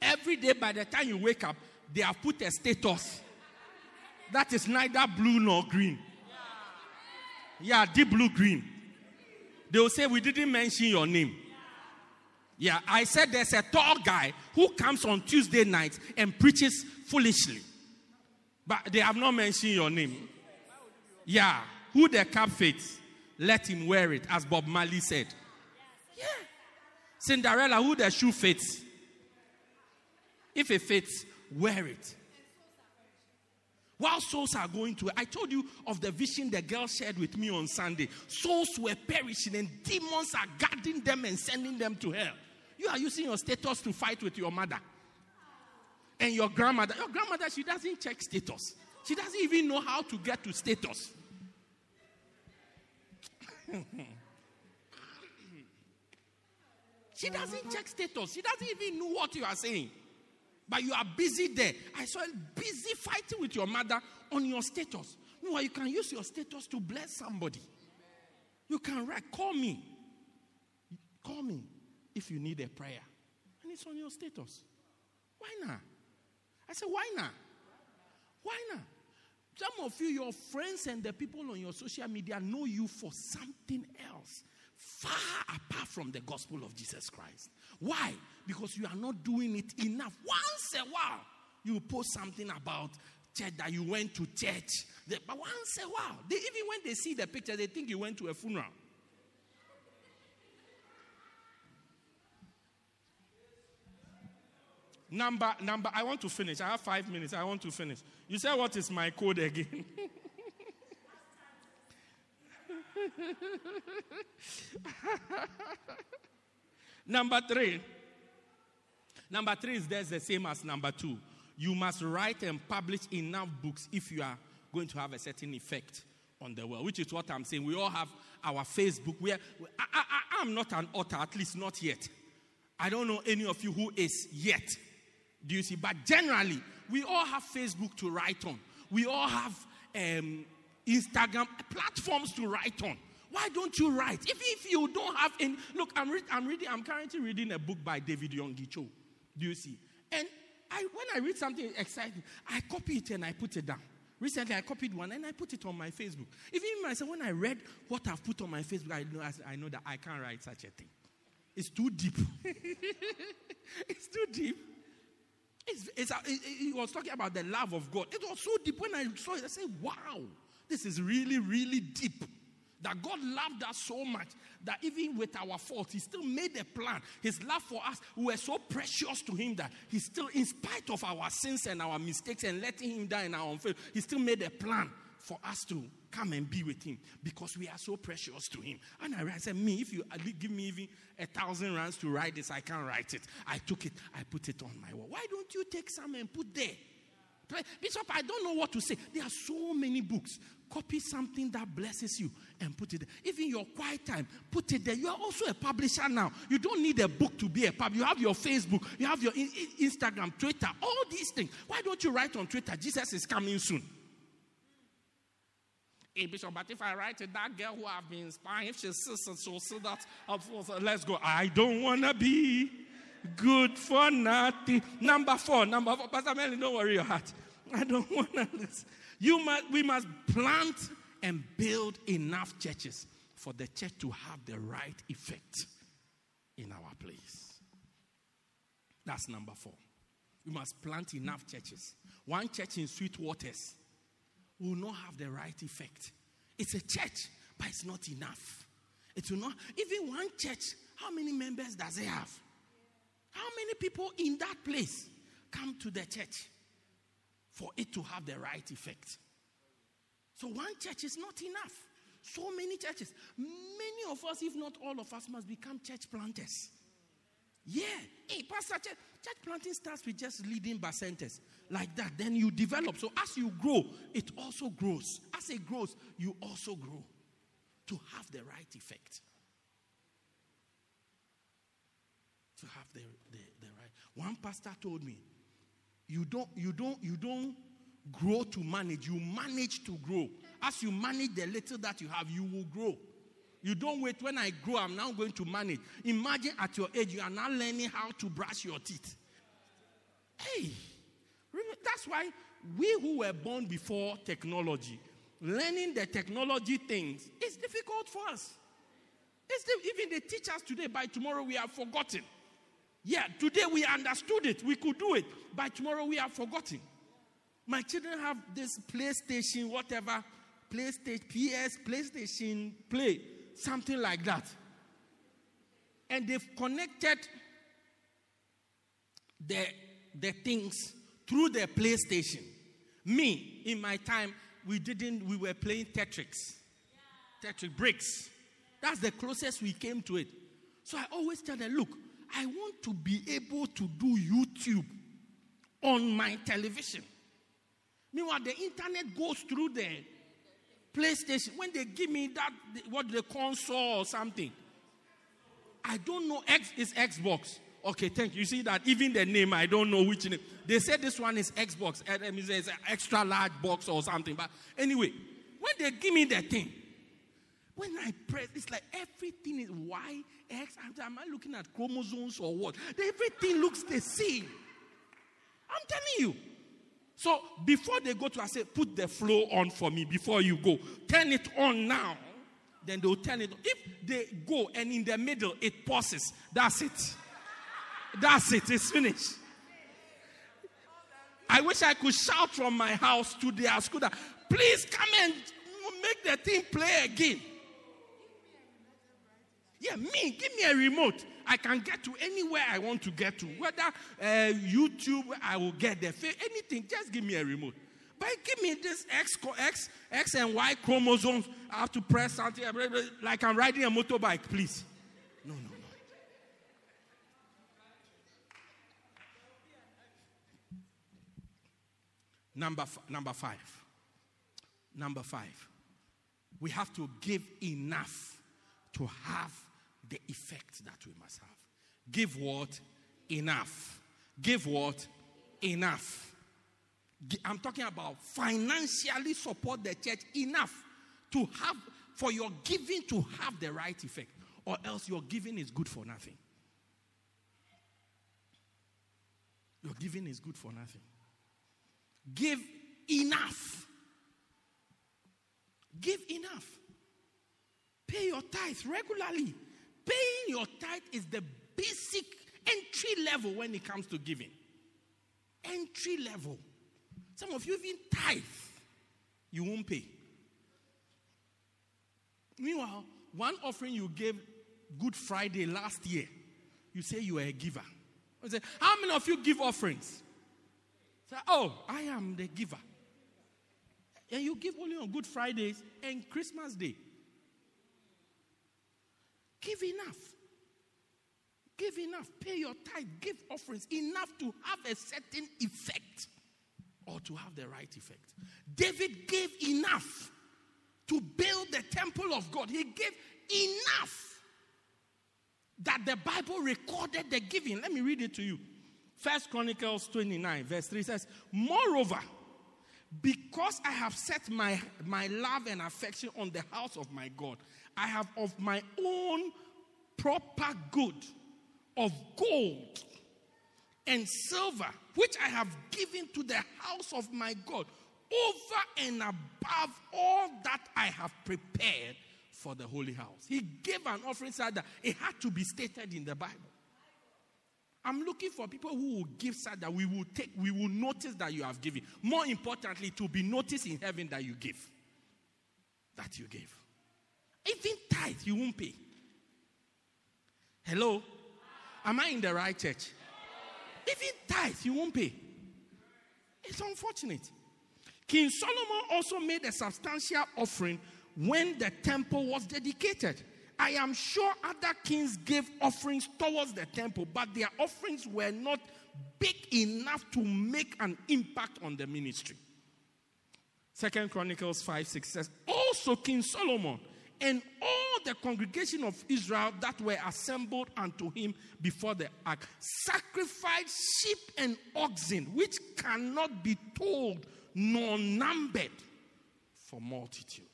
[SPEAKER 1] Every day, by the time you wake up, they have put a status that is neither blue nor green. Yeah, deep blue green. They will say, We didn't mention your name. Yeah, I said there's a tall guy who comes on Tuesday nights and preaches foolishly. But they have not mentioned your name. Yeah, who the cap fits, let him wear it, as Bob Marley said. Yeah. Cinderella, who the shoe fits. If it fits, wear it. While souls are going to, I told you of the vision the girl shared with me on Sunday. Souls were perishing and demons are guarding them and sending them to hell. You are using your status to fight with your mother and your grandmother. Your grandmother, she doesn't check status, she doesn't even know how to get to status. she doesn't check status, she doesn't even know what you are saying. But you are busy there. I saw busy fighting with your mother on your status. No, you can use your status to bless somebody. You can write, call me. Call me if you need a prayer. And it's on your status. Why not? I said, why not? Why not? Some of you, your friends and the people on your social media know you for something else, far apart from the gospel of Jesus Christ. Why? Because you are not doing it enough. Once a while, you post something about church that you went to church. But once a while, they, even when they see the picture, they think you went to a funeral. Number, number, I want to finish. I have five minutes. I want to finish. You say, What is my code again? number three. Number three is there's the same as number two. You must write and publish enough books if you are going to have a certain effect on the world, which is what I'm saying. We all have our Facebook. Where I, I, I'm not an author, at least not yet. I don't know any of you who is yet. Do you see? But generally, we all have Facebook to write on. We all have um, Instagram platforms to write on. Why don't you write? If, if you don't have any, look, I'm, re- I'm reading. I'm currently reading a book by David Yonggi Cho. Do you see? And I, when I read something exciting, I copy it and I put it down. Recently, I copied one and I put it on my Facebook. Even myself, when I read what I've put on my Facebook, I know, I know that I can't write such a thing. It's too deep. it's too deep. It's, it's, uh, he was talking about the love of God. It was so deep. When I saw it, I said, wow, this is really, really deep. That God loved us so much that even with our faults, He still made a plan. His love for us, we were so precious to Him that He still, in spite of our sins and our mistakes and letting Him die in our unfaith, He still made a plan for us to come and be with Him because we are so precious to Him. And I said, Me, if you give me even a thousand rands to write this, I can't write it. I took it, I put it on my wall. Why don't you take some and put there? Bishop, I don't know what to say. There are so many books. Copy something that blesses you and put it there. Even your quiet time, put it there. You are also a publisher now. You don't need a book to be a pub. You have your Facebook, you have your Instagram, Twitter, all these things. Why don't you write on Twitter? Jesus is coming soon. Hey, Bishop, but if I write it, that girl who I've been spying, if she's sister, she'll see that. Let's go. I don't want to be good for nothing. Number four, number four. Pastor Melly, don't worry your heart. I don't want to listen. You must, we must plant and build enough churches for the church to have the right effect in our place. That's number four. We must plant enough churches. One church in Sweetwaters will not have the right effect. It's a church, but it's not enough. It will not, even one church, how many members does it have? How many people in that place come to the church for it to have the right effect? So one church is not enough. So many churches. Many of us, if not all of us, must become church planters. Yeah. Hey, Pastor, church, church planting starts with just leading by centers like that. Then you develop. So as you grow, it also grows. As it grows, you also grow to have the right effect. To have the, the, the right. One pastor told me, you don't, you don't, you don't grow to manage, you manage to grow. As you manage the little that you have, you will grow. You don't wait when I grow, I'm now going to manage. Imagine at your age, you are now learning how to brush your teeth. Hey, that's why we who were born before technology, learning the technology things is difficult for us. The, even they teach us today, by tomorrow we have forgotten. Yeah, today we understood it, we could do it. By tomorrow we have forgotten. My children have this PlayStation, whatever, PlayStation, PS, PlayStation Play, something like that. And they've connected the, the things through the PlayStation. Me, in my time, we didn't, we were playing Tetris. Tetris bricks. That's the closest we came to it. So I always tell them, look, I want to be able to do YouTube on my television. Meanwhile, the internet goes through the PlayStation. When they give me that, what the console or something, I don't know. X is Xbox. Okay, thank you. You see that even the name, I don't know which name. They said this one is Xbox. It's an extra large box or something. But anyway, when they give me the thing, when I press, it's like everything is Y, X. Am I looking at chromosomes or what? Everything looks the same. I'm telling you. So before they go to, I say, put the flow on for me before you go. Turn it on now. Then they'll turn it on. If they go and in the middle it pauses, that's it. That's it. It's finished. I wish I could shout from my house to their scooter, please come and make the thing play again. Yeah, me, give me a remote. I can get to anywhere I want to get to. Whether uh, YouTube, I will get there. Anything, just give me a remote. But give me this X, X, X and Y chromosomes. I have to press something like I'm riding a motorbike, please. No, no, no. Number, f- number five. Number five. We have to give enough to have the effect that we must have. Give what? Enough. Give what? Enough. I'm talking about financially support the church enough to have, for your giving to have the right effect, or else your giving is good for nothing. Your giving is good for nothing. Give enough. Give enough. Pay your tithe regularly. Paying your tithe is the basic entry level when it comes to giving. Entry level. Some of you even tithe, you won't pay. Meanwhile, one offering you gave Good Friday last year, you say you are a giver. I say, How many of you give offerings? Say, Oh, I am the giver. And you give only on Good Fridays and Christmas Day. Give enough. Give enough. Pay your tithe. Give offerings. Enough to have a certain effect or to have the right effect. David gave enough to build the temple of God. He gave enough that the Bible recorded the giving. Let me read it to you. First Chronicles 29, verse 3 says, Moreover, because I have set my, my love and affection on the house of my God, I have of my own proper good of gold and silver, which I have given to the house of my God, over and above all that I have prepared for the holy house. He gave an offering so that it had to be stated in the Bible. I'm looking for people who will give so that we will take, we will notice that you have given. More importantly, to be noticed in heaven that you give. That you gave. Even tithe, you won't pay. Hello? Am I in the right church? Even tithe, you won't pay. It's unfortunate. King Solomon also made a substantial offering when the temple was dedicated. I am sure other kings gave offerings towards the temple, but their offerings were not big enough to make an impact on the ministry. Second Chronicles 5 6 says, Also King Solomon and all the congregation of Israel that were assembled unto him before the ark sacrificed sheep and oxen, which cannot be told nor numbered for multitude.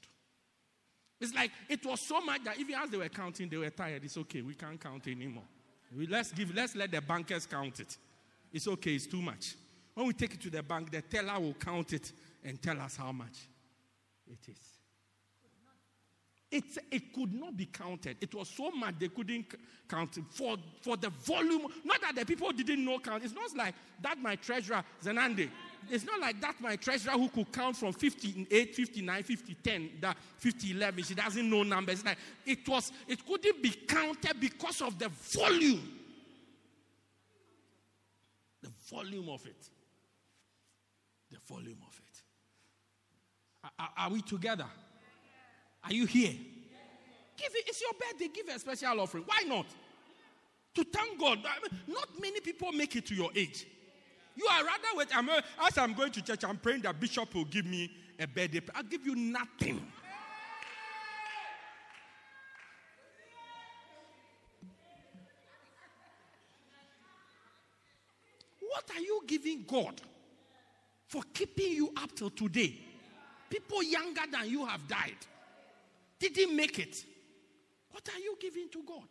[SPEAKER 1] It's like it was so much that even as they were counting, they were tired. It's okay, we can't count anymore. We, let's give, let's let the bankers count it. It's okay, it's too much. When we take it to the bank, the teller will count it and tell us how much it is. It's, it could not be counted. It was so much they couldn't count it. For, for the volume. Not that the people didn't know count. It's not like that my treasurer, Zenande. It's not like that my treasurer who could count from 58, 59, 50, 10, that 50, 11. She doesn't know numbers. Like it was, it couldn't be counted because of the volume. The volume of it. The volume of it. Are- Are, we together? Are you here? Give it. It's your birthday. Give a special offering. Why not? To thank God. I mean, not many people make it to your age. You are rather wait. I'm, as I'm going to church, I'm praying that Bishop will give me a birthday. I'll give you nothing. What are you giving God for keeping you up till today? People younger than you have died, didn't make it. What are you giving to God?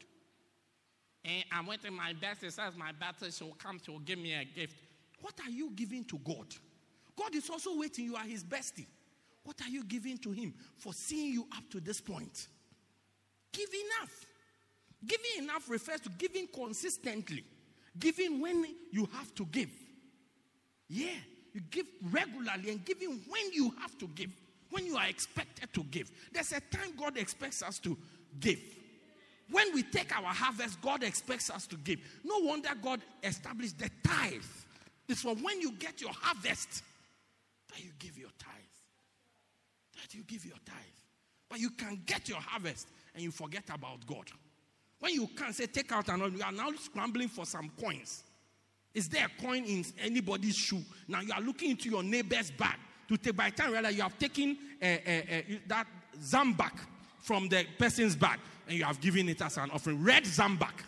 [SPEAKER 1] And I'm waiting my birthday says my birthday she'll come to give me a gift. What are you giving to God? God is also waiting. You are his bestie. What are you giving to him for seeing you up to this point? Give enough. Giving enough refers to giving consistently, giving when you have to give. Yeah, you give regularly and giving when you have to give, when you are expected to give. There's a time God expects us to give. when we take our harvest, God expects us to give. No wonder God established the tithe. It's for when you get your harvest that you give your tithe. That you give your tithe. But you can get your harvest and you forget about God. When you can't say, take out and you are now scrambling for some coins. Is there a coin in anybody's shoe? Now you are looking into your neighbor's bag to take. By the time realize you have taken uh, uh, uh, that Zam-Buk from the person's bag and you have given it as an offering. Red Zam-Buk.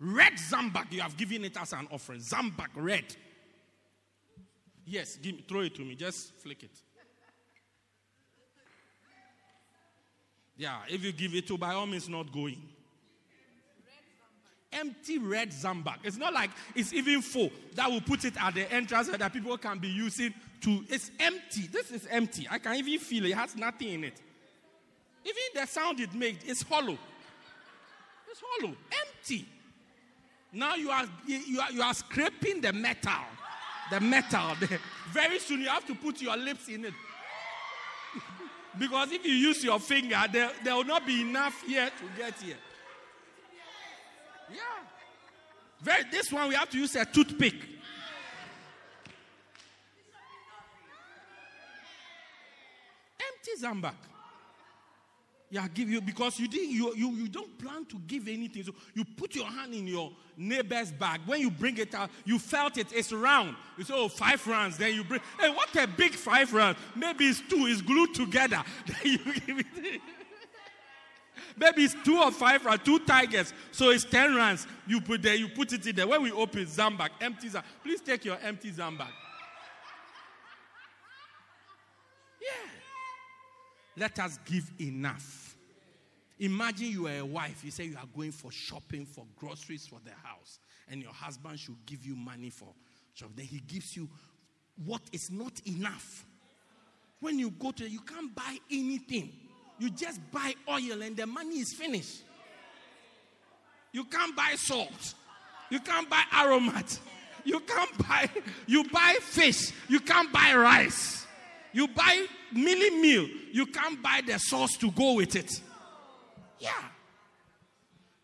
[SPEAKER 1] Red Zam-Buk, you have given it as an offering. Zam-Buk, red. Yes, give me, throw it to me. Just flick it. Yeah, if you give it to, by all means, not going. Empty red Zam-Buk. It's not like it's even full. That will put it at the entrance so that people can be using to. It's empty. This is empty. I can even feel it. It has nothing in it. Even the sound it makes, it's hollow. It's hollow. Empty. Now you are you are, you are scraping the metal. The metal. Very soon you have to put your lips in it. because if you use your finger, there, there will not be enough here to get here. Yeah. Very, this one we have to use a toothpick. Empty Zam-Buk. Yeah, give you because you didn't you, you you don't plan to give anything. So you put your hand in your neighbor's bag. When you bring it out, you felt it, it's round. You say, Oh, five rounds. Then you bring hey, what a big five rounds. Maybe it's two, it's glued together. Then you give it. Maybe it's two or five rounds, two tigers. So it's ten rounds. You put there, you put it in there. When we open Zam-Buk, empty Zam-Buk. Please take your empty Zam-Buk. Yeah. Let us give enough. Imagine you are a wife. You say you are going for shopping for groceries for the house, and your husband should give you money for shopping. Then he gives you what is not enough. When you go to, you can't buy anything. You just buy oil, and the money is finished. You can't buy salt. You can't buy aromat. You can't buy. You buy fish. You can't buy rice. You buy mielie meal, you can't buy the sauce to go with it. Yeah.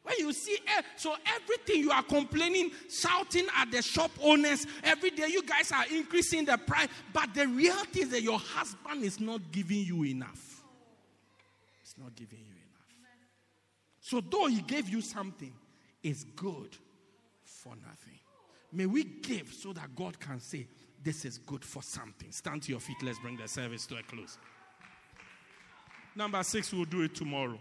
[SPEAKER 1] When you see, eh, so everything you are complaining, shouting at the shop owners every day, you guys are increasing the price. But the reality is that your husband is not giving you enough. It's not giving you enough. So, though he gave you something, it's good for nothing. May we give so that God can say, this is good for something. Stand to your feet. Let's bring the service to a close. Number six, we'll do it tomorrow.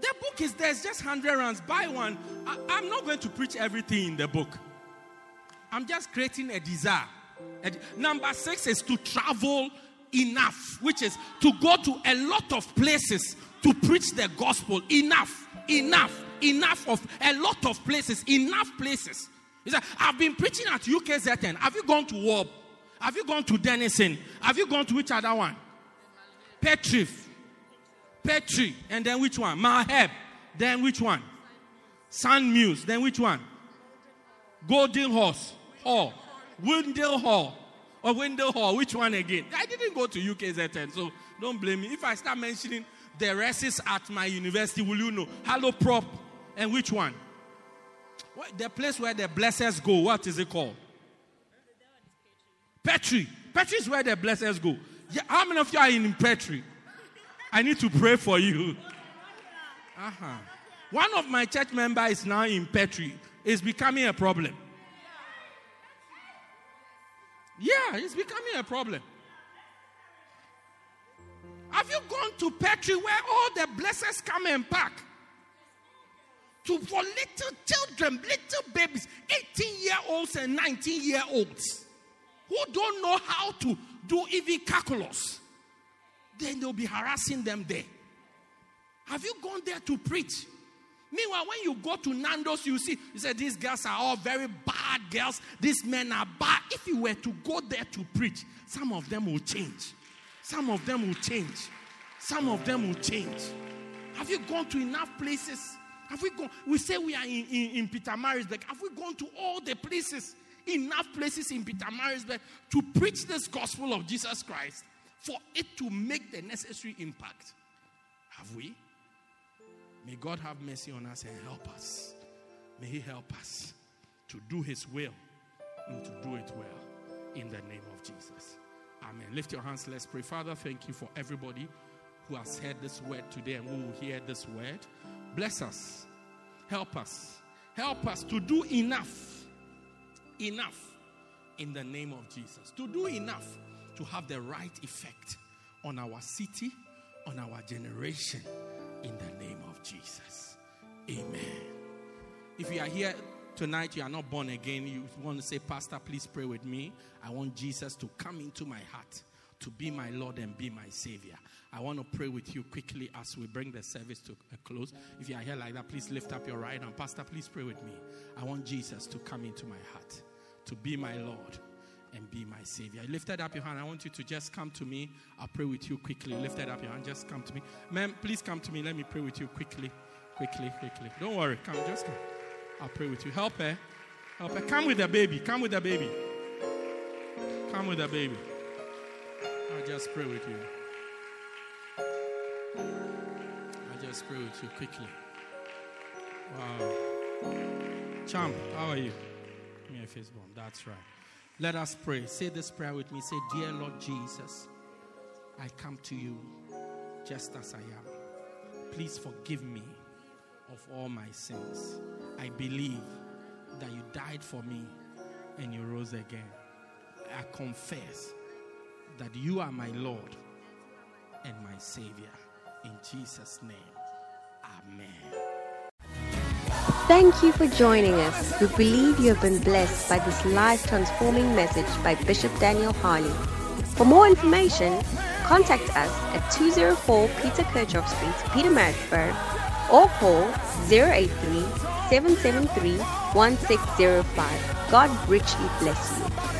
[SPEAKER 1] The book is there, it's just 100 rands. Buy one. I, am not going to preach everything in the book. I'm just creating a desire. number six is to travel enough, which is to go to a lot of places to preach the gospel. Enough, enough, enough of a lot of places, enough places. He said, I've been preaching at UKZN. Have you gone to Warp? Have you gone to Denison? Have you gone to which other one? Petrif. Petri. And then which one? Maheb. Then which one? Sun Muse. Then which one? Golden Horse. Hall. Windle Hall. Or Windle Hall. Which one again? I didn't go to UKZN, so don't blame me. If I start mentioning the races at my university, will you know? Hello Prop. And which one? The place where the blessers go, what is it called? Petri. Petri is where the blessers go. Yeah, how many of you are in Petri? I need to pray for you. Uh-huh. One of my church members is now in Petri. It's becoming a problem. Yeah, it's becoming a problem. Have you gone to Petri where all the blessers come and pack? To for little children, little babies, 18 year olds and 19 year olds who don't know how to do even calculus. Then they'll be harassing them there. Have you gone there to preach? Meanwhile, when you go to Nando's, you see, you say these girls are all very bad girls. These men are bad. If you were to go there to preach, some of them will change. Some of them will change. Some of them will change. Have you gone to enough places? Have we gone? We say we are in, in, in Pietermaritzburg. Have we gone to all the places enough places in Pietermaritzburg to preach this gospel of Jesus Christ for it to make the necessary impact. Have we? May God have mercy on us and help us. May He help us to do His will and to do it well in the name of Jesus. Amen. Lift your hands, let's pray. Father, thank you for everybody who has heard this word today and who will hear this word. Bless us. Help us. Help us to do enough. Enough in the name of Jesus. To do enough to have the right effect on our city, on our generation, in the name of Jesus. Amen. If you are here tonight, you are not born again, you want to say, Pastor, please pray with me. I want Jesus to come into my heart, to be my Lord and be my Savior. I want to pray with you quickly as we bring the service to a close. If you are here like that, please lift up your right hand. Pastor, please pray with me. I want Jesus to come into my heart, to be my Lord and be my Savior. Lifted up your hand. I want you to just come to me. I'll pray with you quickly. Lifted up your hand. Just come to me. Ma'am, please come to me. Let me pray with you quickly. Quickly, quickly. Don't worry. Come, just come. I'll pray with you. Help her. Help her. Come with the baby. Come with the baby. Come with the baby. I'll just pray with you. I'll just pray with you quickly. Wow. Champ, how are you? A fist. That's right. Let us pray. Say this prayer with me. Say, Dear Lord Jesus, I come to you just as I am. Please forgive me of all my sins. I believe that you died for me and you rose again. I confess that you are my Lord and my Savior. In Jesus' name, Amen.
[SPEAKER 3] Thank you for joining us. We believe you have been blessed by this life transforming message by Bishop Daniel Harley. For more information, contact us at 204 Peter Kerchhoff Street, Pietermaritzburg, or call 083 773 1605. God richly bless you.